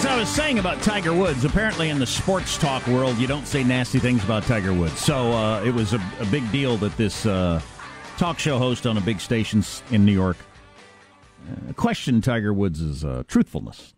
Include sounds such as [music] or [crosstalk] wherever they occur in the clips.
As I was saying about Tiger Woods, apparently in the sports talk world, you don't say nasty things about Tiger Woods. So uh, it was a, a, big deal that this uh, talk show host on a big station in New York uh, questioned Tiger Woods' uh, truthfulness.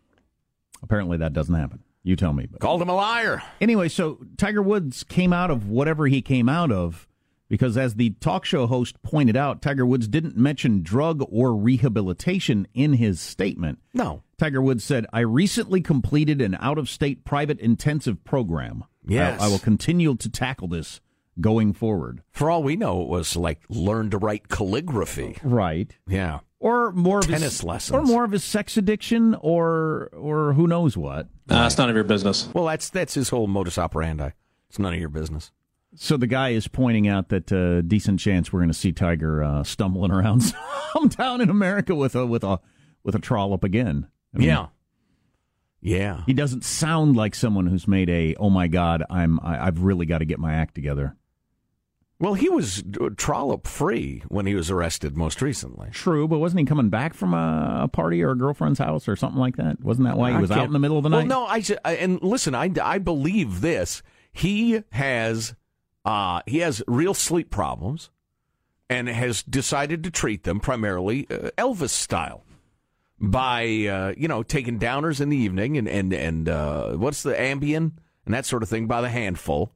Apparently that doesn't happen. You tell me. But. Called him a liar. Anyway, so Tiger Woods came out of whatever he came out of because, as the talk show host pointed out, Tiger Woods didn't mention drug or rehabilitation in his statement. No. Tiger Woods said, I recently completed an out of state private intensive program. Yes. I, I will continue to tackle this going forward. For all we know, it was like learn to write calligraphy. Right. Yeah. Or more of tennis his, lessons, or more of his sex addiction, or or who knows what. Uh, it's none of your business. Well, that's that's his whole modus operandi. It's none of your business. So the guy is pointing out that uh, decent chance we're going to see Tiger uh, stumbling around [laughs] sometime in America with a with a with a trollop again. I mean, yeah, yeah. He doesn't sound like someone who's made a oh my god I'm I, I've really got to get my act together. Well, he was trollop free when he was arrested most recently. True, but wasn't he coming back from a, party or a girlfriend's house or something like that? Wasn't that why he was out in the middle of the well, night? no, I and listen, I, I believe this. He has uh, he has real sleep problems, and has decided to treat them primarily uh, Elvis style by uh, you know taking downers in the evening and and and uh, what's the Ambien and that sort of thing by the handful.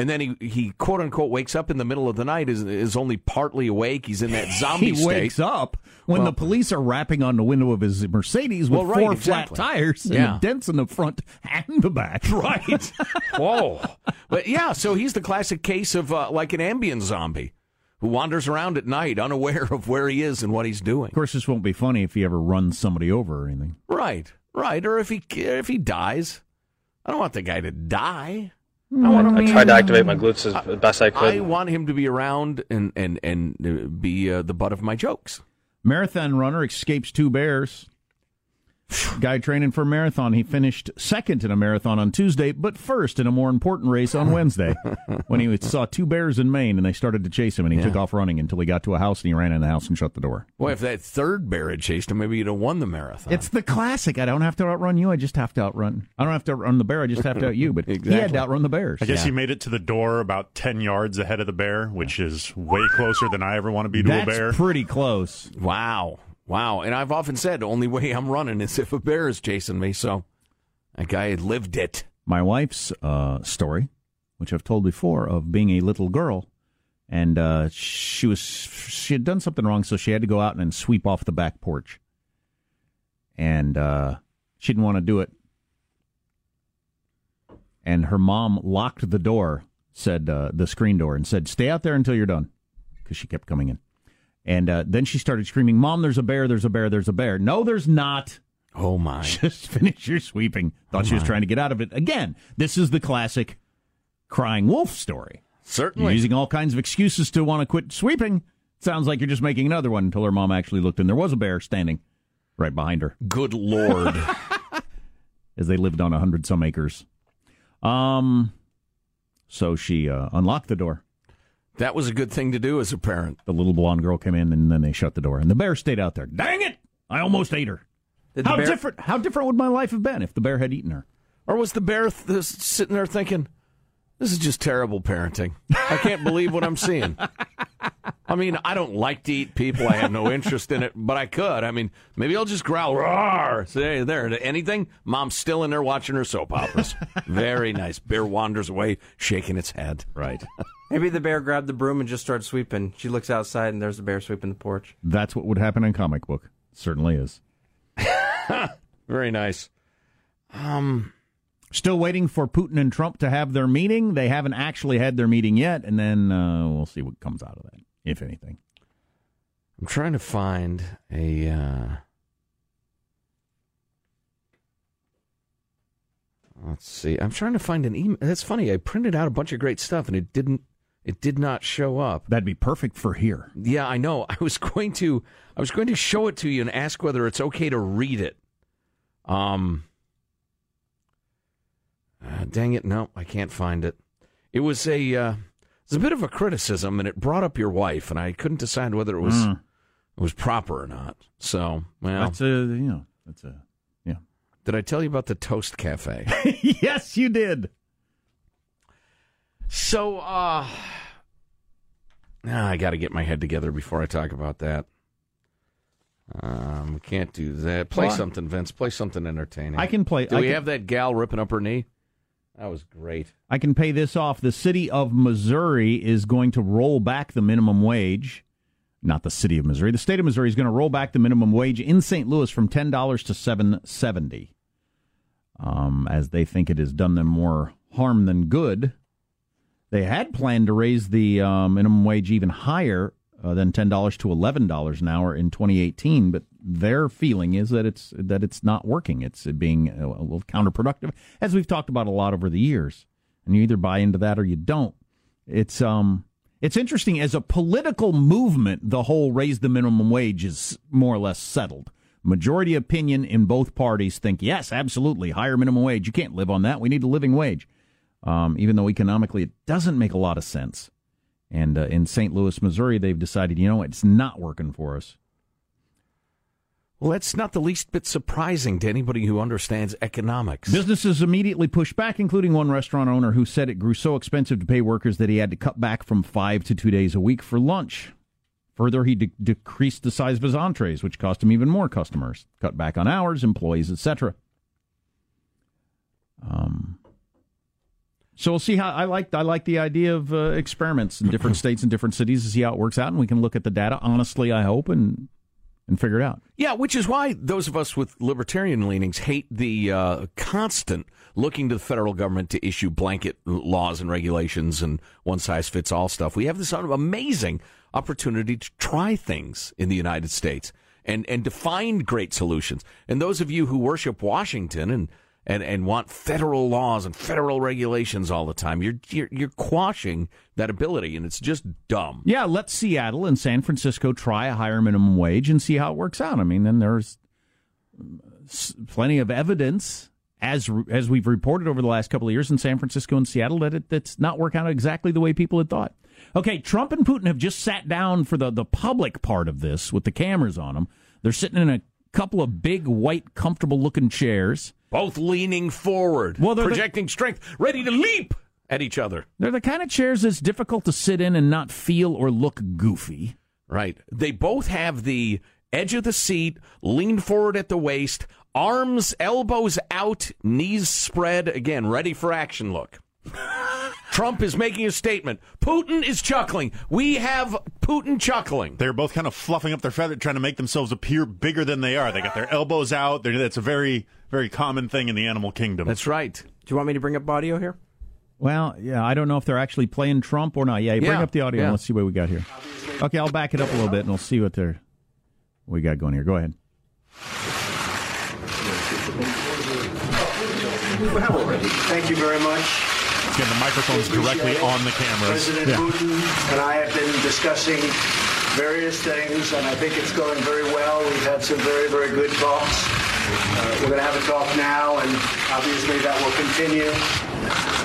And then he, he quote unquote wakes up in the middle of the night is is only partly awake. He's in that [laughs] zombie he state. wakes up when Well- the police are rapping on the window of his Mercedes with Well, right, four exactly. flat tires and Yeah. the dents in the front and the back. [laughs] Right. Whoa. But yeah, so he's the classic case of uh, like an Ambien zombie who wanders around at night unaware of where he is and what he's doing. Of course, this won't be funny if he ever runs somebody over or anything. Right. Right. Or if he if he dies, I don't want the guy to die. I want him. I tried to activate my glutes as best I could. I want him to be around and and and uh, be uh, the butt of my jokes. Marathon runner escapes two bears. Guy training for a marathon. He finished second in a marathon on Tuesday, but first in a more important race on Wednesday [laughs] when he saw two bears in Maine and they started to chase him and he took off running until he got to a house and he ran in the house and shut the door. Boy, if that third bear had chased him, maybe he'd have won the marathon. It's the classic. I don't have to outrun you. I just have to outrun. I don't have to outrun the bear. I just have to out you. But he had to outrun the bears. I guess he made it to the door about 10 yards ahead of the bear, which is way closer than I ever want to be to That's a bear. pretty close. Wow. Wow. And I've often said only way I'm running is if a bear is chasing me. So that guy lived it. my wife's uh, story, which I've told before, of being a little girl, and uh, she was she had done something wrong, so she had to go out and sweep off the back porch, and uh, she didn't want to do it, and her mom locked the door, said uh, the screen door, and said, "Stay out there until you're done," because she kept coming in, and uh, then she started screaming, "Mom, there's a bear! There's a bear! There's a bear!" No, there's not. Oh, my. [laughs] Just finish your sweeping. Thought she was trying to get out of it. Again, this is the classic crying wolf story. You're Certainly. using all kinds of excuses to want to quit sweeping. Sounds like you're just making another one until her mom actually looked and there was a bear standing right behind her Good Lord. [laughs] [laughs] as they lived on a hundred some acres. Um, so she uh, unlocked the door. That was a good thing to do as a parent. The little blonde girl came in and then they shut the door and the bear stayed out there. Dang it! I almost ate her. Did How bear- different? How different would my life have been if the bear had eaten her? Or was the bear th- sitting there thinking, this is just terrible parenting? I can't believe what I'm seeing. I mean, I don't like to eat people. I have no interest in it, but I could. I mean, maybe I'll just growl, roar, say, there, anything. Mom's still in there watching her soap operas. Very nice. Bear wanders away, shaking its head. Right. Maybe the bear grabbed the broom and just started sweeping. She looks outside and there's the bear sweeping the porch. That's what would happen in comic book. Certainly is. [laughs] Very nice. Um, Still waiting for Putin and Trump to have their meeting. They haven't actually had their meeting yet, and then uh, we'll see what comes out of that, if anything. I'm trying to find a. Uh, let's see. I'm trying to find an email. That's funny. I printed out a bunch of great stuff, and it didn't. It did not show up. That'd be perfect for here. Yeah, I know. I was going to. I was going to show it to you and ask whether it's okay to read it. Um. uh, dang it! No, I can't find it. It was a. Uh, it was a bit of a criticism, and it brought up your wife, and I couldn't decide whether it was Mm. it was proper or not. So, well, That's a you know that's a yeah. did I tell you about the Toast Cafe? [laughs] yes, you did. so, uh, I got to get my head together before I talk about that. Um, we can't do that. Play Why? something, Vince. Play something entertaining. I can play. Do I we can, have that gal ripping up her knee? That was great. I can pay this off. The city of Missouri is going to roll back the minimum wage. Not the city of Missouri. The state of Missouri is going to roll back the minimum wage in St. Louis from ten dollars to seven seventy, um, as they think it has done them more harm than good. They had planned to raise the uh, minimum wage even higher uh, than ten dollars to eleven dollars an hour in 2018, but their feeling is that it's that it's not working. It's being a little counterproductive, as we've talked about a lot over the years. And you either buy into that or you don't. It's um it's interesting as a political movement. The whole raise the minimum wage is more or less settled. Majority opinion in both parties think yes, absolutely, higher minimum wage. You can't live on that. We need a living wage um, even though economically it doesn't make a lot of sense. And uh, in St. Louis, Missouri, they've decided, you know, it's not working for us. Well, that's not the least bit surprising to anybody who understands economics. Businesses immediately pushed back, including one restaurant owner who said it grew so expensive to pay workers that he had to cut back from five to two days a week for lunch. Further, he de- decreased the size of his entrees, which cost him even more customers, cut back on hours, employees, etc. Um, so we'll see how I like I like the idea of uh, experiments in different [clears throat] states and different cities to see how it works out, and we can look at the data honestly. I hope and and figure it out. Yeah, which is why those of us with libertarian leanings hate the uh, constant looking to the federal government to issue blanket laws and regulations and one size fits all stuff. We have this amazing opportunity to try things in the United States and, and to find great solutions. And those of you who worship Washington and and, and want federal laws and federal regulations all the time. You're, you're you're quashing that ability, and it's just dumb. Yeah, let Seattle and San Francisco try a higher minimum wage and see how it works out. I mean, then there's plenty of evidence as as we've reported over the last couple of years in San Francisco and Seattle that it, that's not working out exactly the way people had thought. Okay, Trump and Putin have just sat down for the the public part of this with the cameras on them. They're sitting in a couple of big white comfortable looking chairs both leaning forward, well, projecting the, strength, ready to leap at each other. They're the kind of chairs that's difficult to sit in and not feel or look goofy. Right. They both have the edge of the seat, lean forward at the waist, arms, elbows out, knees spread, again, ready for action look. [laughs] Trump is making a statement. Putin is chuckling. We have Putin chuckling. They're both kind of fluffing up their feather, trying to make themselves appear bigger than they are. They got their elbows out. That's a very, very common thing in the animal kingdom. That's right. Do you want me to bring up audio here? Well, yeah, I don't know if they're actually playing Trump or not. Yeah, bring yeah. up the audio. Yeah. let's see what we got here. Okay, I'll back it up a little bit and we'll see what they're what we got going here. Go ahead. We have already. Thank you very much. Again, the microphone's directly on the cameras. President yeah. Putin and I have been discussing various things, and I think it's going very well. We've had some very, very good talks. Uh, we're going to have a talk now, and obviously that will continue.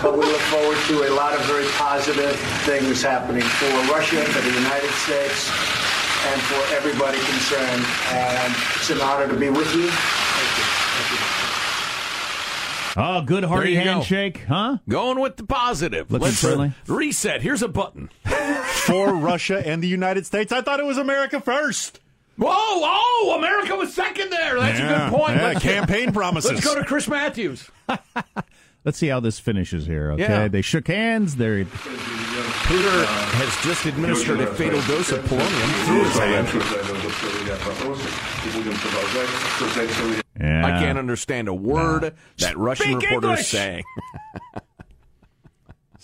But we look forward to a lot of very positive things happening for Russia, for the United States, and for everybody concerned. And it's an honor to be with you. Thank you. Thank you. Oh, good hearty handshake, go. huh? Going with the positive. Looking Let's uh, friendly. reset. Here's a button for Russia and the United States. I thought it was America first. Whoa, oh, America was second there. That's yeah, a good point. Yeah, campaign promises. [laughs] Let's go to Chris Matthews. [laughs] Let's see how this finishes here. Okay, yeah. they shook hands. They're Peter has just administered a fatal dose of polonium through his hand. I can't understand a word no. that Russian Speak reporter is saying. [laughs]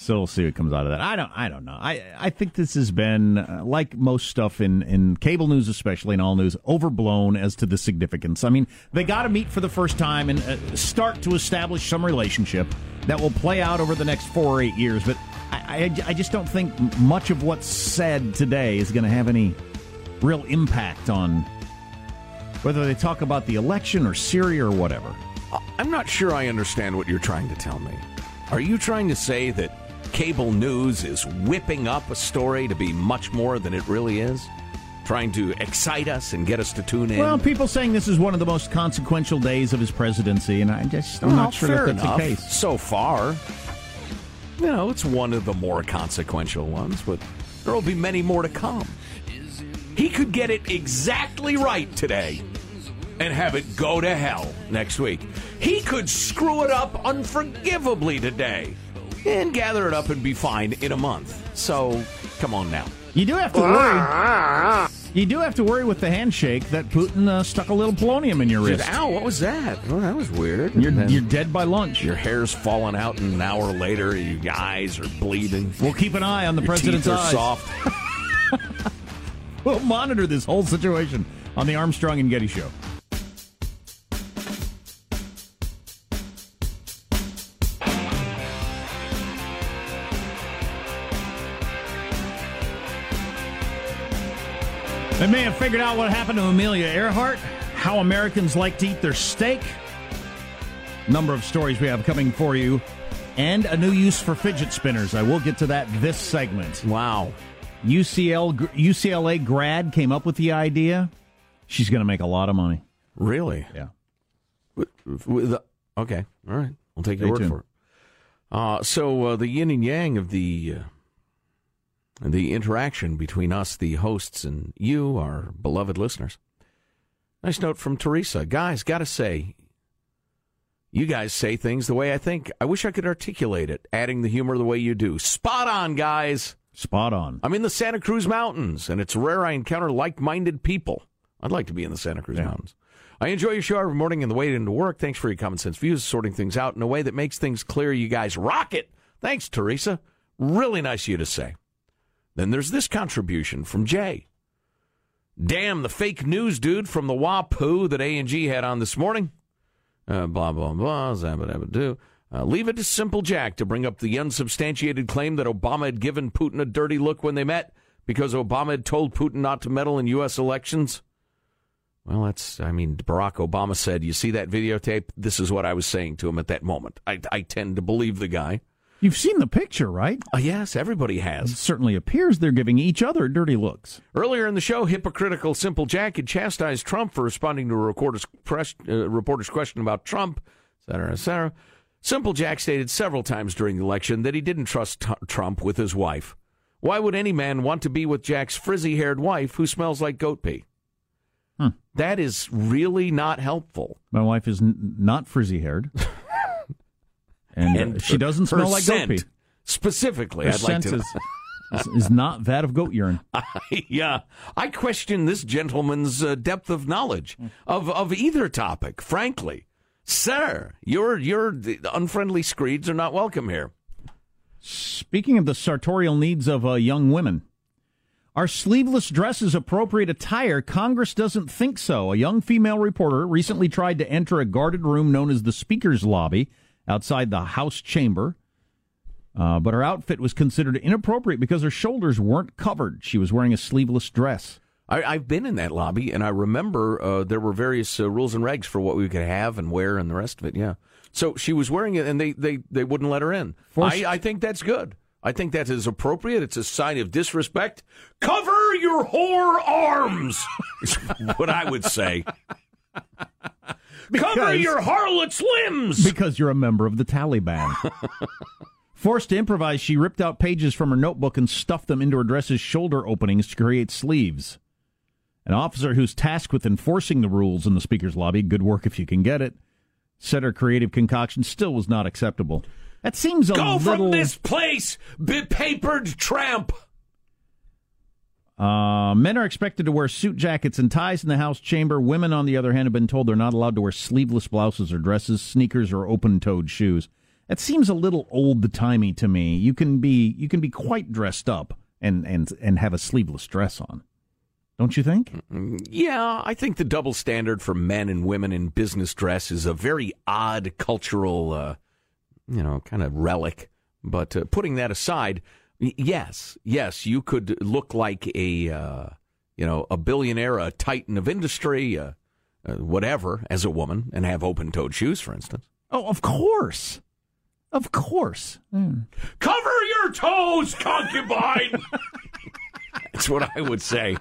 so we'll see what comes out of that. I don't. I don't know. I I think this has been uh, like most stuff in in cable news, especially in all news, overblown as to the significance. I mean, they got to meet for the first time and uh, start to establish some relationship that will play out over the next four or eight years. But I, I, I just don't think much of what's said today is going to have any real impact on whether they talk about the election or Syria or whatever. I'm not sure I understand what you're trying to tell me. Are you trying to say that cable news is whipping up a story to be much more than it really is? Trying to excite us and get us to tune in? Well, people saying this is one of the most consequential days of his presidency, and I just, I'm well, not sure that that's enough. the case. So far, you know, it's one of the more consequential ones, but there will be many more to come. He could get it exactly right today and have it go to hell next week. He could screw it up unforgivably today and gather it up and be fine in a month. So, come on now. You do have to worry. You do have to worry with the handshake that Putin uh, stuck a little polonium in your wrist. Ow, what was that? Oh, that was weird. You're, you're dead by lunch. Your hair's falling out, and an hour later, your eyes are bleeding. We'll keep an eye on the your president's teeth are eyes. soft. [laughs] we'll monitor this whole situation on the Armstrong and Getty Show. They may have figured out what happened to Amelia Earhart, how Americans like to eat their steak. Number of stories we have coming for you, and a new use for fidget spinners. I will get to that this segment. Wow. UCL, UCLA grad came up with the idea. She's going to make a lot of money. Really? Yeah. okay. All right. I'll take your word tuned. for it. Uh, so uh, the yin and yang of the uh, the interaction between us, the hosts, and you, our beloved listeners. Nice note from Teresa. Guys, gotta say, you guys say things the way I think. I wish I could articulate it, adding the humor the way you do. Spot on, guys. Spot on. I'm in the Santa Cruz Mountains, and it's rare I encounter like minded people. I'd like to be in the Santa Cruz Yeah. Mountains. I enjoy your show every morning and the way into work. Thanks for your common sense views, sorting things out in a way that makes things clear. You guys rock it. Thanks, Teresa. Really nice of you to say. Then there's this contribution from Jay. Damn the fake news dude from the WAPO that A&G had on this morning. Uh, blah, blah, blah, zabba, dabba, do. Uh, leave it to Simple Jack to bring up the unsubstantiated claim that Obama had given Putin a dirty look when they met because Obama had told Putin not to meddle in U.S. elections. Well, that's, I mean, Barack Obama said, You see that videotape? This is what I was saying to him at that moment. I, I tend to believe the guy. You've seen the picture, right? Uh, yes, everybody has. It certainly appears they're giving each other dirty looks. Earlier in the show, hypocritical Simple Jack had chastised Trump for responding to a reporter's, press, uh, reporter's question about Trump, et cetera, et cetera. Simple Jack stated several times during the election that he didn't trust t- Trump with his wife. Why would any man want to be with Jack's frizzy haired wife who smells like goat pee? Hmm. That is really not helpful. My wife is n- not frizzy haired. [laughs] and, uh, she doesn't smell like goat pee. Specifically, Her I'd like to. is, is, is not that of goat urine. [laughs] yeah, I question this gentleman's uh, depth of knowledge of of either topic. Frankly, sir, your your the unfriendly screeds are not welcome here. Speaking of the sartorial needs of uh, young women, are sleeveless dresses appropriate attire? Congress doesn't think so. A young female reporter recently tried to enter a guarded room known as the Speaker's Lobby outside the House chamber, uh, but her outfit was considered inappropriate because her shoulders weren't covered. She was wearing a sleeveless dress. I, I've been in that lobby, and I remember uh, there were various uh, rules and regs for what we could have and wear and the rest of it. Yeah, so she was wearing it, and they they, they wouldn't let her in. I, I think that's good. I think that is appropriate. It's a sign of disrespect. Cover your whore arms, is [laughs] what I would say. Cover your harlot's limbs. Because you're a member of the Taliban. [laughs] Forced to improvise, she ripped out pages from her notebook and stuffed them into her dress's shoulder openings to create sleeves. An officer who's tasked with enforcing the rules in the speaker's lobby, good work if you can get it, said her creative concoction still was not acceptable. That seems a Go little. from this place, bepapered tramp. Uh, men are expected to wear suit jackets and ties in the House chamber. Women, on the other hand, have been told they're not allowed to wear sleeveless blouses or dresses, sneakers, or open-toed shoes. That seems a little old-timey to me. You can be you can be quite dressed up and and and have a sleeveless dress on, don't you think? Yeah, I think the double standard for men and women in business dress is a very odd cultural, uh, you know, kind of relic. But uh, putting that aside, yes, yes, you could look like a, uh, you know, a billionaire, a titan of industry, uh, uh, whatever, as a woman, and have open-toed shoes, for instance. Oh, of course, of course. Cover your toes, concubine. [laughs] That's what I would say.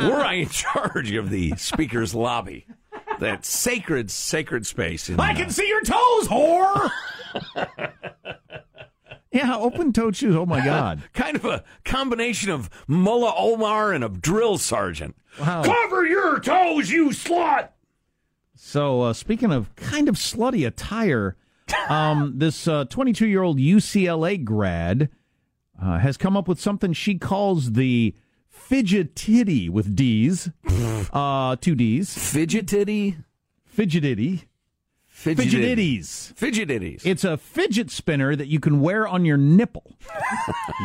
Were I in charge of the speaker's lobby, that sacred, sacred space. In, I can see your toes, whore. [laughs] yeah, open-toed shoes. Oh my God. [laughs] kind of a combination of Mullah Omar and a drill sergeant. Wow. Cover your toes, you slut. So, uh, speaking of kind of slutty attire, um, [laughs] this 22 year old UCLA grad uh, has come up with something she calls the fidgetitty with D's, [laughs] uh, two D's, Fidgetity, fidgetitty, fidgetitties. fidgetitties. It's a fidget spinner that you can wear on your nipple.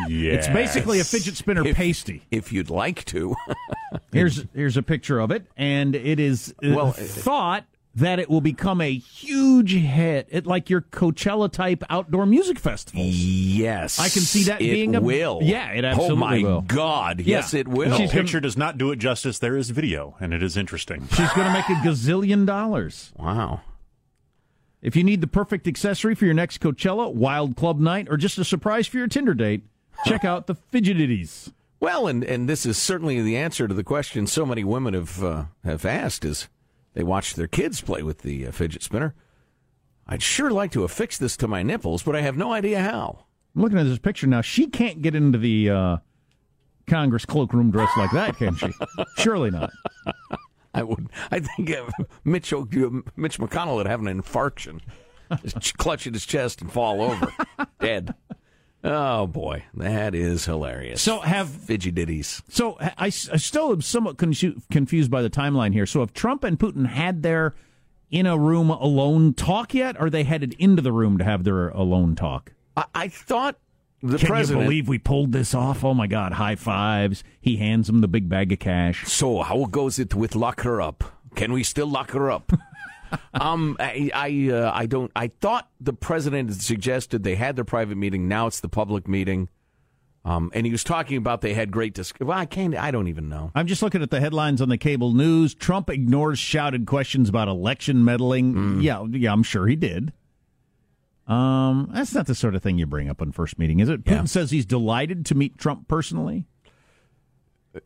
Yeah. [laughs] It's basically a fidget spinner If- pasty. if you'd like to. [laughs] Here's here's a picture of it, and it is uh, Well, uh, thought that it will become a huge hit at like your Coachella type outdoor music festivals. yes, I can see that it being a- will. Yeah, it absolutely will. Oh my will. God! Yeah. Yes, it will. She's gonna- picture does not do it justice. There is video, and it is interesting. She's going to make a gazillion dollars. wow. If you need the perfect accessory for your next Coachella, Wild Club night, or just a surprise for your Tinder date, check out the Fidgetities. Well, and, and this is certainly the answer to the question so many women have uh, have asked is they watch their kids play with the uh, fidget spinner. I'd sure like to affix this to my nipples, but I have no idea how. I'm looking at this picture now. She can't get into the uh, Congress cloakroom dressed like that, can she? [laughs] Surely not. I would. I think uh, Mitch Mitch McConnell would have an infarction, just clutch at his chest and fall over, dead. Oh boy, that is hilarious. So have fidgy ditties. So I, I still am somewhat confu- confused by the timeline here. So if Trump and Putin had their in a room alone talk yet? Or are they headed into the room to have their alone talk? I, I thought the Can president. you believe we pulled this off? Oh my God! High fives. He hands him the big bag of cash. So how goes it with lock her up? Can we still lock her up? [laughs] um, I I, uh, I don't. I thought the president had suggested they had their private meeting. Now it's the public meeting. Um, and he was talking about they had great dis- Well, I can't. I don't even know. I'm just looking at the headlines on the cable news. Trump ignores shouted questions about election meddling. Yeah, yeah, I'm sure he did. Um, that's not the sort of thing you bring up on first meeting, is it? Putin Yeah. says he's delighted to meet Trump personally.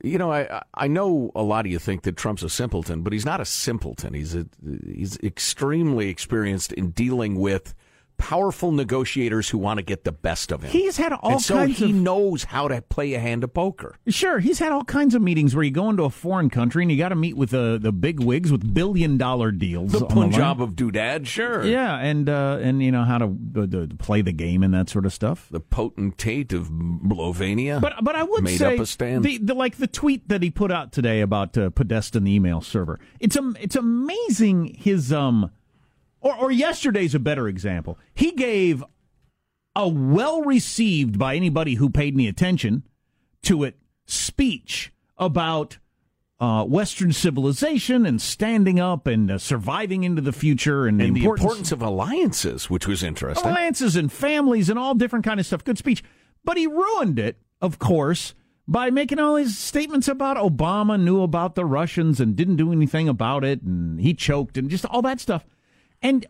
You know, I I know a lot of you think that Trump's a simpleton, but he's not a simpleton. He's a, he's extremely experienced in dealing with powerful negotiators who want to get the best of him. He's had all and so kinds he of knows how to play a hand of poker. Sure, he's had all kinds of meetings where you go into a foreign country and you got to meet with the the big wigs with billion dollar deals. The. Punjab of Doodad, sure. Yeah, and uh, and you know how to, uh, to play the game and that sort of stuff. The potentate of Slovenia. But but I would made say up a stand. The, the like the tweet that he put out today about uh, Podesta and the email server. It's um it's amazing his um or or yesterday's a better example. He gave a well received by anybody who paid any attention to it speech about uh, Western civilization and standing up and uh, surviving into the future and, and the the importance of alliances, which was interesting. alliances and families and all different kind of stuff. Good speech, but he ruined it, of course, by making all these statements about Obama knew about the Russians and didn't do anything about it, and he choked and just all that stuff. And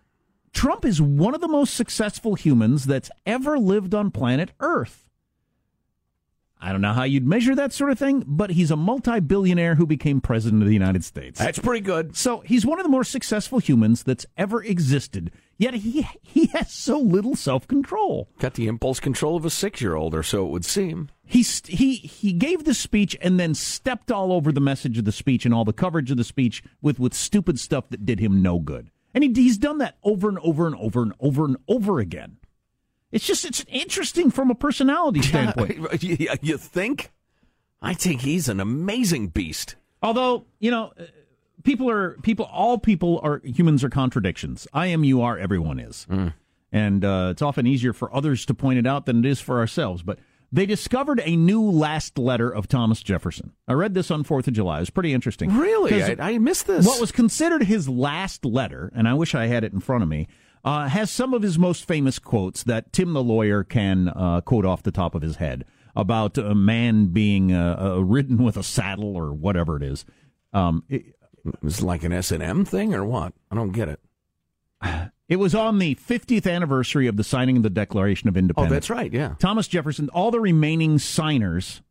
Trump is one of the most successful humans that's ever lived on planet Earth. I don't know how you'd measure that sort of thing, but he's a multi-billionaire who became president of the United States. That's pretty good. So he's one of the more successful humans that's ever existed. Yet he he has so little self-control. Got the impulse control of a six-year-old, or so it would seem. He st- he he gave the speech and then stepped all over the message of the speech and all the coverage of the speech with with stupid stuff that did him no good. And he, he's done that over and over and over and over and over again. It's just it's interesting from a personality [laughs] standpoint. [laughs] you, you think? I think he's an amazing beast. Although you know, uh, people are people. All people are humans are contradictions. I am. You are. Everyone is. And uh, it's often easier for others to point it out than it is for ourselves. But they discovered a new last letter of Thomas Jefferson. I read this on Fourth of July. It was pretty interesting. Really? I, I missed this. What was considered his last letter, and I wish I had it in front of me, uh, has some of his most famous quotes that Tim the lawyer can uh, quote off the top of his head about a man being uh, uh, ridden with a saddle or whatever it is. Um, it, It's like an S and M thing, or what? I don't get it. It was on the 50th anniversary of the signing of the Declaration of Independence. Oh, that's right. Yeah. Thomas Jefferson, all the remaining signers,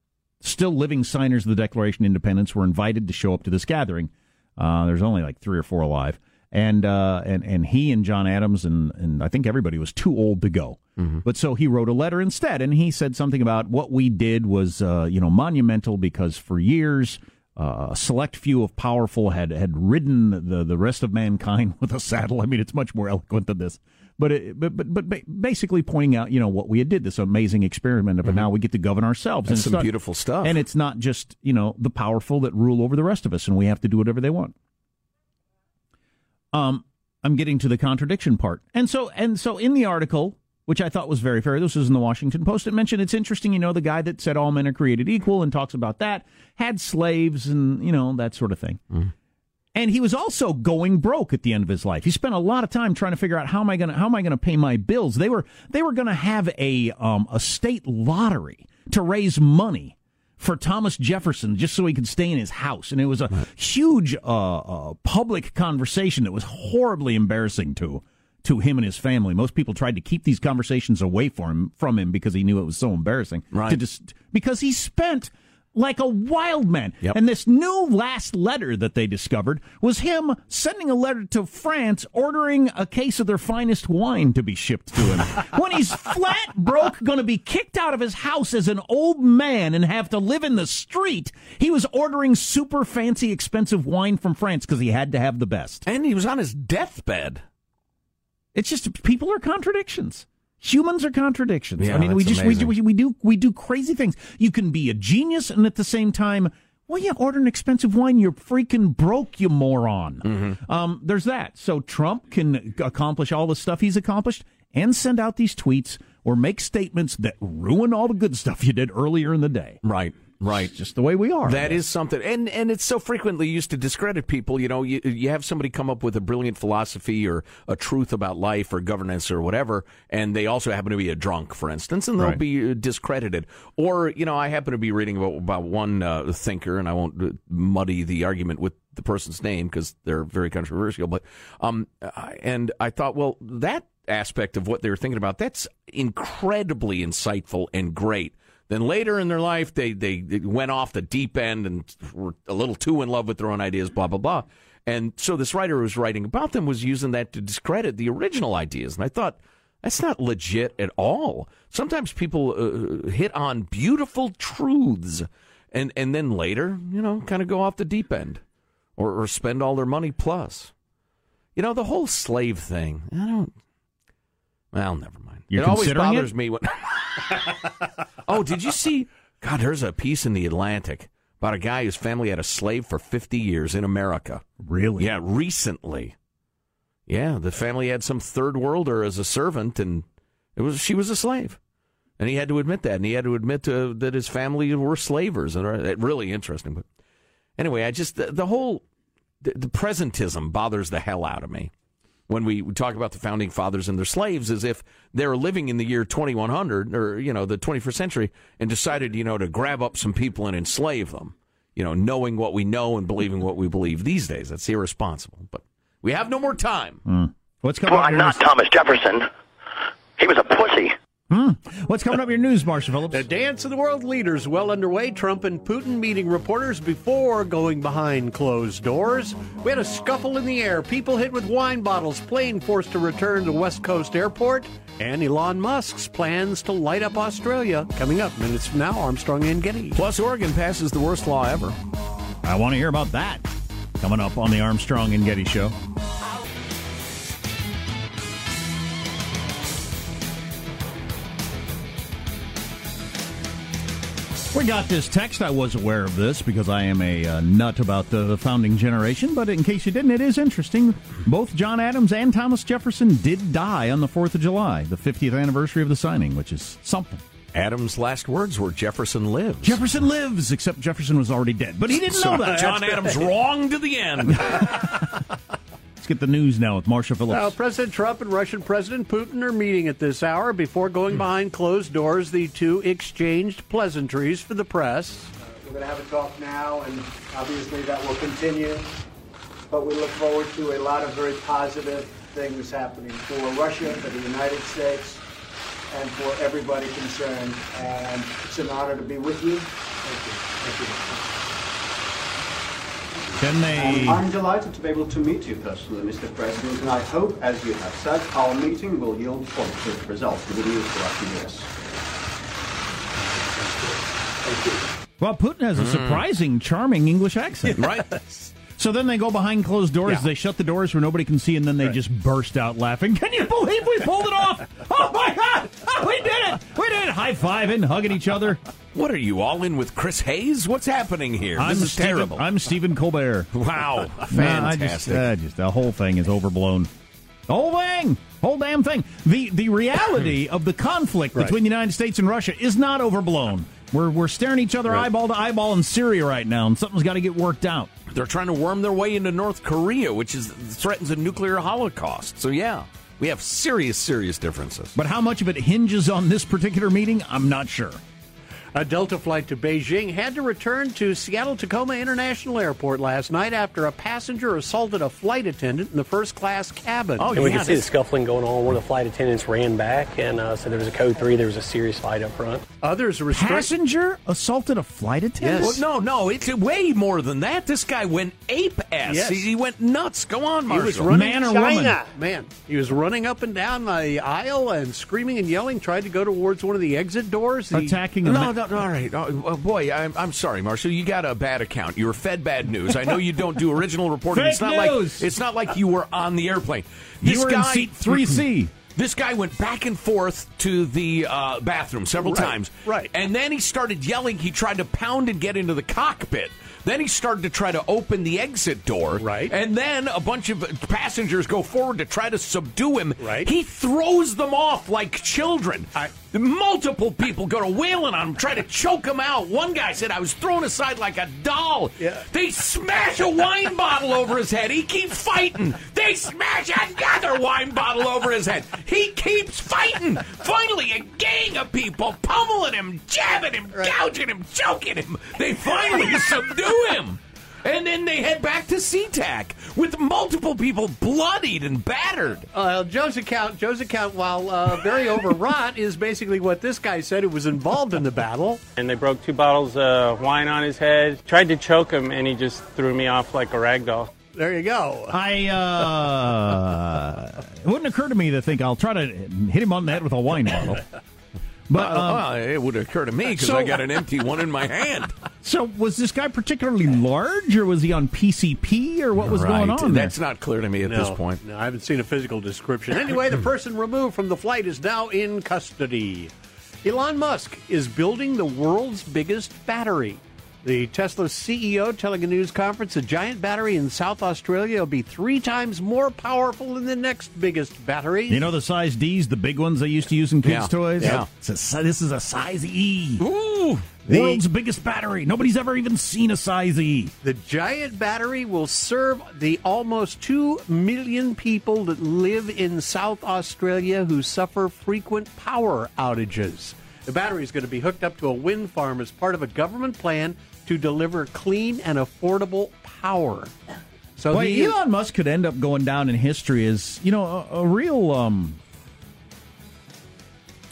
still living signers of the Declaration of Independence, were invited to show up to this gathering. Uh, there's only like three or four alive, and uh, and and he and John Adams and and I think everybody was too old to go. But so he wrote a letter instead, and he said something about what we did was uh, you know monumental because for years. Uh, a select few of powerful had had ridden the the rest of mankind [laughs] with a saddle. I mean, it's much more eloquent than this, but it, but but but basically pointing out, you know, what we had did this amazing experiment, but now we get to govern ourselves. That's it's some not- beautiful stuff. And it's not just you know the powerful that rule over the rest of us, and we have to do whatever they want. Um, I'm getting to the contradiction part, and so and so in the article, which I thought was very fair. This was in the Washington Post. It mentioned it's interesting, you know, the guy that said all men are created equal and talks about that had slaves and you know that sort of thing. And he was also going broke at the end of his life. He spent a lot of time trying to figure out how am I going to how am I going to pay my bills. They were they were going to have a um, a state lottery to raise money for Thomas Jefferson just so he could stay in his house, and it was a huge uh, uh, public conversation that was horribly embarrassing to to him and his family. Most people tried to keep these conversations away from him from him because he knew it was so embarrassing. Right. To just because he spent like a wild man. Yep. And this new last letter that they discovered was him sending a letter to France ordering a case of their finest wine to be shipped to him. [laughs] when he's flat broke, going to be kicked out of his house as an old man and have to live in the street, he was ordering super fancy, expensive wine from France because he had to have the best. And he was on his deathbed. It's just people are contradictions. Humans are contradictions. Yeah, I mean, we just we do, we do we do crazy things. You can be a genius and at the same time, well, yeah, order an expensive wine. You're freaking broke, you moron. Mm-hmm. Um, there's that. So Trump can accomplish all the stuff he's accomplished and send out these tweets or make statements that ruin all the good stuff you did earlier in the day. Right. Right. It's just the way we are. That is something, and and it's so frequently used to discredit people. You know, you you have somebody come up with a brilliant philosophy or a truth about life or governance or whatever, and they also happen to be a drunk, for instance, and they'll Right. be uh, discredited. Or you know, I happen to be reading about about one uh, thinker, and I won't uh, muddy the argument with the person's name because they're very controversial. But um, and I thought, well, that aspect of what they were thinking about that's incredibly insightful and great. Then later in their life, they, they they went off the deep end and were a little too in love with their own ideas, blah blah blah. And so this writer who was writing about them was using that to discredit the original ideas. And I thought that's not legit at all. Sometimes people uh, hit on beautiful truths, and and then later, you know, kind of go off the deep end, or or spend all their money plus. You know, the whole slave thing. I don't. Well, never mind. You're it always bothers it? me when. [laughs] [laughs] oh, did you see? God, there's a piece in the Atlantic about a guy whose family had a slave for 50 years in America. Really? Yeah, recently. Yeah, the family had some third worlder as a servant, and it was she was a slave, and he had to admit that, and he had to admit to, that his family were slavers, and uh, really interesting. But anyway, I just the, the whole the, the presentism bothers the hell out of me when we, we talk about the founding fathers and their slaves as if they're living in the year 2100 or you know the 21st century and decided you know to grab up some people and enslave them you know knowing what we know and believing what we believe these days that's irresponsible but we have no more time What's coming Well, up? I'm not? Thomas Jefferson. He was a pussy. Hmm. What's coming up in your news, Marshall Phillips? The dance of the world leaders well underway. Trump and Putin meeting reporters before going behind closed doors. We had a scuffle in the air, people hit with wine bottles, plane forced to return to West Coast Airport, and Elon Musk's plans to light up Australia. Coming up minutes from now, Armstrong and Getty. plus oregon passes the worst law ever I want to hear about that. Coming up on the Armstrong and Getty Show. We got this text. I was aware of this because I am a uh, nut about the, founding generation, but in case you didn't, it is interesting. Both John Adams and Thomas Jefferson did die on the 4th of July, the 50th anniversary of the signing, which is something. adam's last words were jefferson lives Jefferson lives, except Jefferson was already dead. But he [laughs] didn't know that. john adams [laughs] wrong to the end [laughs] get the news now with Marshall Phillips. Now, President Trump and Russian President Putin are meeting at this hour. Before going hmm. behind closed doors, the two exchanged pleasantries for the press. Uh, we're going to have a talk now, and obviously that will continue. But we look forward to a lot of very positive things happening for Russia, for the United States, and for everybody concerned. And it's an honor to be with you. Thank you. Thank you. Can they? Um, I'm delighted to be able to meet you personally, Mr. President, and I hope, as you have said, our meeting will yield positive results. Good news for us in US. Well, Putin has a surprising, charming English accent. right [laughs] So then they go behind closed doors, Yeah. they shut the doors where nobody can see, and then they just burst out laughing. Can you believe we pulled it off? [laughs] Oh my God! We did it! We did it! High fiving, hugging each other. what are you all in with chris hayes what's happening here I'm this is Stephen, terrible I'm Stephen Colbert. [laughs] wow Nah, I just, uh, just the whole thing is overblown. The whole thing, whole damn thing. The the reality [laughs] of the conflict Right. between the United States and Russia is not overblown. We're we're staring each other Right. eyeball to eyeball in Syria right now, and something's got to get worked out. They're trying to worm their way into North Korea, which is threatens a nuclear holocaust. So yeah, we have serious, serious differences. But how much of it hinges on this particular meeting, I'm not sure. A Delta flight to Beijing had to return to Seattle Tacoma International Airport last night after a passenger assaulted a flight attendant in the first class cabin. Oh, and we can see the scuffling going on. One of the flight attendants ran back, and uh, so there was a code three. There was a serious fight up front. Others were Passenger assaulted a flight attendant? Well, no, no, it's way more than that. This guy went ape ass. Yes. He, he went nuts. Go on, He Marshall. was running Man or China. woman? Man, he was running up and down the aisle and screaming and yelling. Tried to go towards one of the exit doors. He- Attacking a No, ma- no, no, all right. Oh, boy, I'm, I'm sorry, Marshall. You got a bad account. You were fed bad news. I know you don't do original [laughs] reporting. Fake it's not news. like it's not like you were on the airplane. You This were in guy, seat 3C. This guy went back and forth to the uh, bathroom several Right, times. right. And then he started yelling. He tried to pound and get into the cockpit. Then he started to try to open the exit door. Right. And then a bunch of passengers go forward to try to subdue him. Right. He throws them off like children. I- Multiple people go to wailing on him, try to choke him out. One guy said, I was thrown aside like a doll. Yeah. They smash a wine bottle over his head. He keeps fighting. They smash another wine bottle over his head. He keeps fighting. Finally, a gang of people pummeling him, jabbing him, gouging him, choking him. They finally subdue him. And then they head back to SeaTac with multiple people bloodied and battered. Uh, Joe's account, Joe's account, while uh, very overwrought, is basically what this guy said who was involved in the battle. And they broke two bottles of wine on his head. Tried to choke him, and he just threw me off like a rag doll. There you go. I uh, it wouldn't occur to me to think I'll try to hit him on the head with a wine bottle. [laughs] But um, well, it would occur to me because so- I got an empty one in my hand. [laughs] so was this guy particularly large, or was he on PCP, or what was going on? there? That's not clear to me at no, this point. No, I haven't seen a physical description. Anyway, the [clears throat] person removed from the flight is now in custody. Elon Musk is building the world's biggest battery. The Tesla CEO telling a news conference a giant battery in South Australia will be three times more powerful than the next biggest battery. You know the size D's, the big ones they used to use in kids' Yeah. toys. Yeah. It's a this is a size E. Ooh. The- World's biggest battery. Nobody's ever even seen a size E. The giant battery will serve the almost 2 million people that live in South Australia who suffer frequent power outages. The battery is going to be hooked up to a wind farm as part of a government plan to deliver clean and affordable power. So Well, he is- Elon Musk could end up going down in history as you know a, a real um,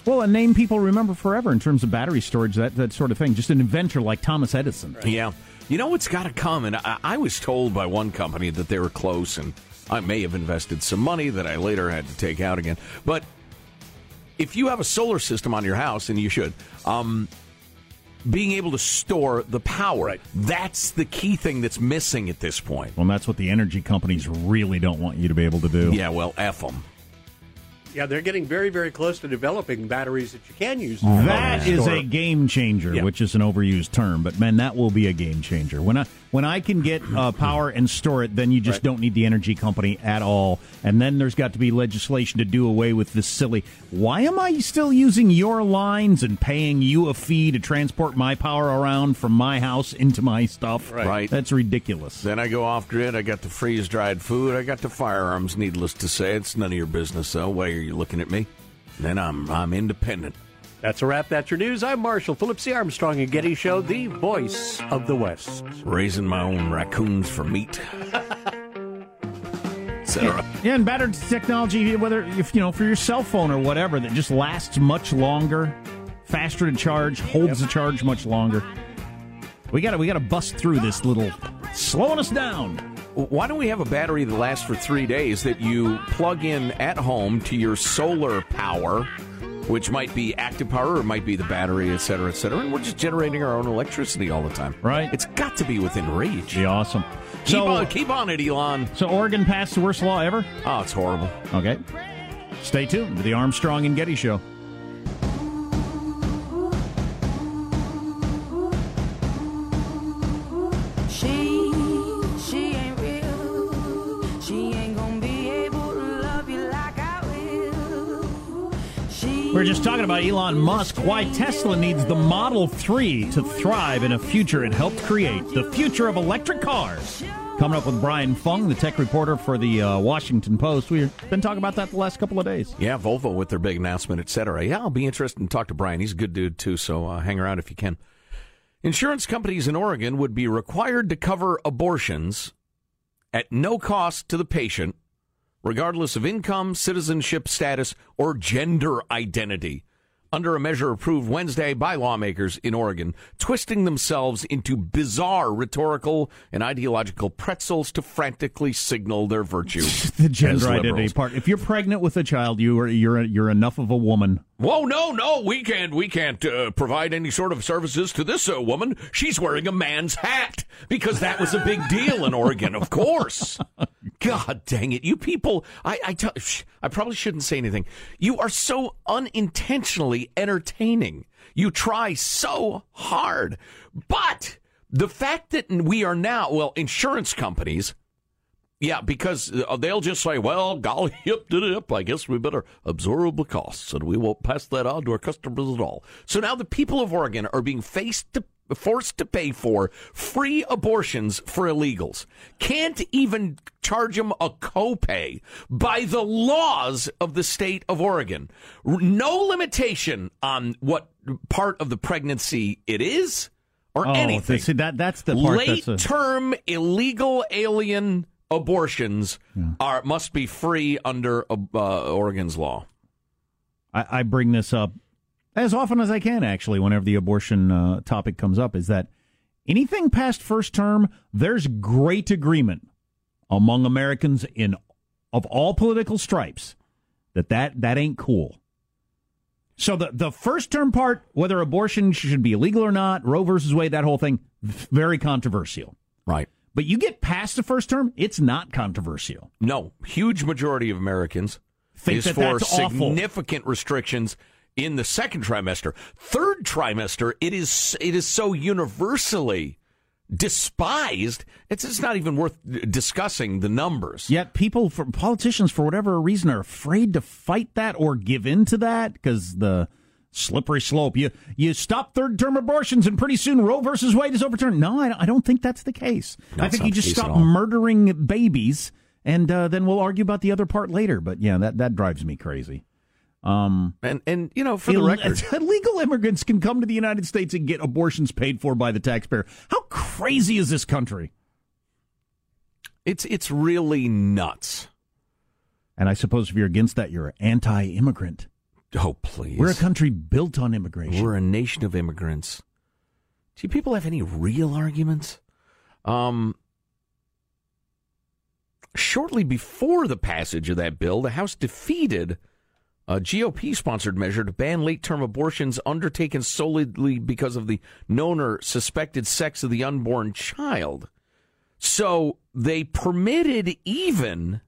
well, a name people remember forever in terms of battery storage, that that sort of thing. Just an inventor like Thomas Edison. Yeah. You know what's got to come? And I, I was told by one company that they were close, and I may have invested some money that I later had to take out again. But if you have a solar system on your house, and you should, um, being able to store the power, that's the key thing that's missing at this point. Well, that's what the energy companies really don't want you to be able to do. Yeah, well, F them. yeah, they're getting very, very close to developing batteries that you can use. That oh, is store. a game changer, Yeah. which is an overused term, but man, that will be a game changer. When I when I can get uh, power and store it, then you just Right. don't need the energy company at all. And then there's got to be legislation to do away with this silly. Why am I still using your lines and paying you a fee to transport my power around from my house into my stuff? Right. That's ridiculous. Then I go off grid. I got the freeze dried food. I got the firearms. Needless to say, it's none of your business. Though. Why are you looking at me? Then I'm I'm independent. That's a wrap. That's your news. I'm Marshall Phillips, the Armstrong and Getty Show, the voice of the West. Raising my own raccoons for meat. [laughs] Etc. Yeah, and battery technology, whether if you know for your cell phone or whatever, that just lasts much longer, faster to charge, holds the charge much longer. We got to we got to bust through this little slowing us down. Why don't we have a battery that lasts for three days that you plug in at home to your solar power, which might be active power or might be the battery, et cetera, et cetera, and we're just generating our own electricity all the time. Right. It's got to be within reach. Be awesome. Keep So- on, keep on it, Elon. So Oregon passed the worst law ever. Oh, it's horrible. Okay. Stay tuned to the Armstrong and Getty Show. She We're just talking about Elon Musk, why Tesla needs the Model 3 to thrive in a future it helped create, the future of electric cars. Coming up with Brian Fung, the tech reporter for the uh, Washington Post. We've been talking about that the last couple of days. Yeah, Volvo with their big announcement, etc. Yeah, I'll be interested in talk to Brian. He's a good dude too, so uh, hang around if you can. Insurance companies in Oregon would be required to cover abortions at no cost to the patient, regardless of income, citizenship status, or gender identity. Under a measure approved Wednesday by lawmakers in Oregon, twisting themselves into bizarre rhetorical and ideological pretzels to frantically signal their virtue. [laughs] The gender identity part. If you're pregnant with a child, you are you're you're enough of a woman. Whoa, no, no, we can't, we can't uh, provide any sort of services to this uh, woman. She's wearing a man's hat because that was a big deal in Oregon, of course. [laughs] God dang it, you people! I, I, tell, I probably shouldn't say anything. You are so unintentionally entertaining. You try so hard, but the fact that we are now, well, insurance companies. Yeah, because uh, they'll just say, well, golly, [laughs] yip, did it, I guess we better absorb the costs and we won't pass that on to our customers at all. So now the people of Oregon are being faced to, forced to pay for free abortions for illegals. Can't even charge them a copay by the laws of the state of Oregon. No limitation on what part of the pregnancy it is or oh, anything. see, that that's the part Late that's a, term illegal alien abortions are must be free under uh, Oregon's law. I, I bring this up as often as I can, actually, whenever the abortion uh, topic comes up, is that anything past first term, there's great agreement among Americans in of all political stripes that that, that ain't cool. So the the first term part, whether abortion should be illegal or not, Roe versus Wade, that whole thing, very controversial. Right. But you get past the first term, it's not controversial. No, huge majority of Americans Think is that for that's awful. significant restrictions in the second trimester. Third trimester, it is it is so universally despised. It's it's not even worth discussing the numbers. Yet people, for politicians, for whatever reason, are afraid to fight that or give in to that because the slippery slope. You you stop third term abortions, and pretty soon Roe versus Wade is overturned. No, I, I don't think that's the case. No, I think you just stop murdering babies, and uh, then we'll argue about the other part later. But yeah, that that drives me crazy. Um, and and you know, for the record, [laughs] illegal immigrants can come to the United States and get abortions paid for by the taxpayer. How crazy is this country? it's it's really nuts. And I suppose if you're against that, you're anti-immigrant. Oh please, We're a country built on immigration. We're a nation of immigrants. Do people have any real arguments? Um, shortly before the passage of that bill, the House defeated Uh, a GOP sponsored measure to ban late term abortions undertaken solely because of the known or suspected sex of the unborn child. So they permitted even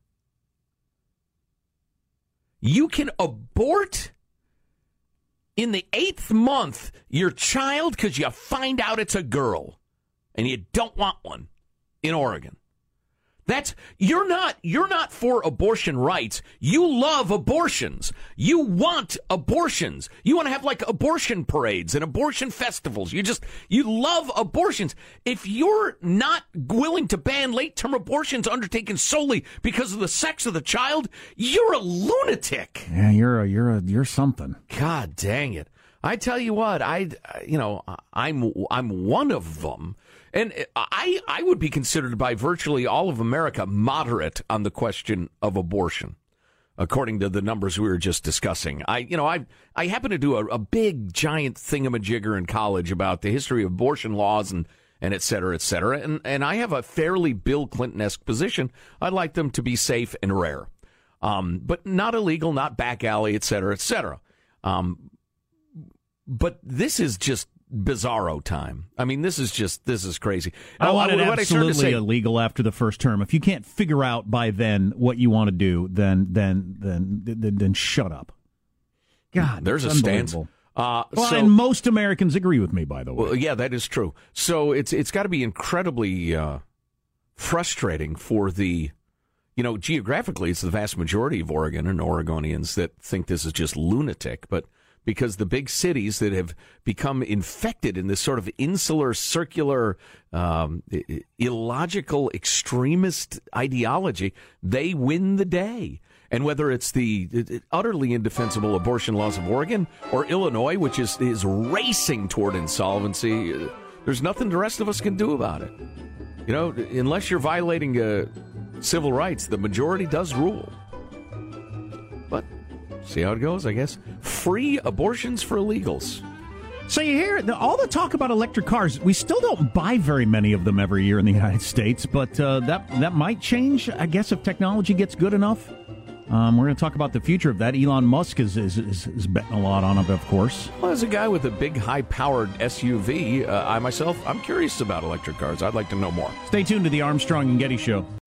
you can abort in the eighth month your child because you find out it's a girl and you don't want one in Oregon. That's you're not you're not for abortion rights. You love abortions. You want abortions. You want to have like abortion parades and abortion festivals. You just you love abortions. If you're not willing to ban late-term abortions undertaken solely because of the sex of the child, you're a lunatic. Yeah, you're a, you're a, you're something. God dang it! I tell you what, I you know I'm I'm one of them, and I I would be considered by virtually all of America moderate on the question of abortion, according to the numbers we were just discussing. I you know I I happen to do a, a big giant thingamajigger in college about the history of abortion laws and. And et cetera, et cetera. And, and I have a fairly Bill Clinton esque position. I'd like them to be safe and rare, um, but not illegal, not back alley, et cetera, et cetera. Um, but this is just bizarro time. I mean, this is just this is crazy. I want it absolutely say- illegal after the first term. If you can't figure out by then what you want to do, then then then then, then shut up. God, There's a stance. Uh, Well, so, and most Americans agree with me, by the way. well, yeah, that is true. So it's it's got to be incredibly uh, frustrating for the, you know, geographically, it's the vast majority of Oregon and Oregonians that think this is just lunatic. But because the big cities that have become infected in this sort of insular, circular, um, illogical, extremist ideology, they win the day. And whether it's the utterly indefensible abortion laws of Oregon or Illinois, which is, is racing toward insolvency, uh, there's nothing the rest of us can do about it. You know, unless you're violating uh, civil rights, the majority does rule. See how it goes, I guess. Free abortions for illegals. So you hear the, all the talk about electric cars. We still don't buy very many of them every year in the [laughs] United States, but uh, that that might change, I guess, if technology gets good enough. Um, we're going to talk about the future of that. Elon Musk is is, is, is betting a lot on it, of course. Well, as a guy with a big, high-powered SUV, uh, I myself, I'm curious about electric cars. I'd like to know more. Stay tuned to the Armstrong and Getty Show.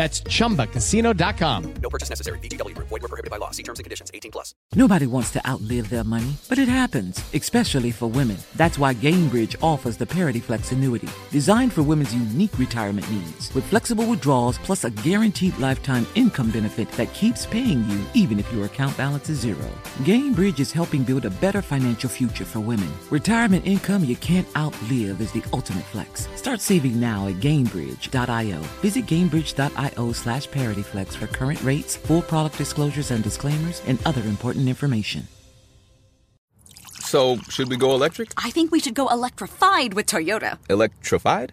That's chumbacasino.com. No purchase necessary. VGW Group. Void were prohibited by law. See terms and conditions. 18 plus. Nobody wants to outlive their money, but it happens, especially for women. That's why Gainbridge offers the Parity Flex annuity, designed for women's unique retirement needs, with flexible withdrawals plus a guaranteed lifetime income benefit that keeps paying you even if your account balance is zero. Gainbridge is helping build a better financial future for women. Retirement income you can't outlive is the ultimate flex. Start saving now at Gainbridge.io. Visit Gainbridge.io slash ParityFlex for current rates, full product disclosures and disclaimers, and other important information. So, should we go electric? I think we should go electrified with Toyota. Electrified?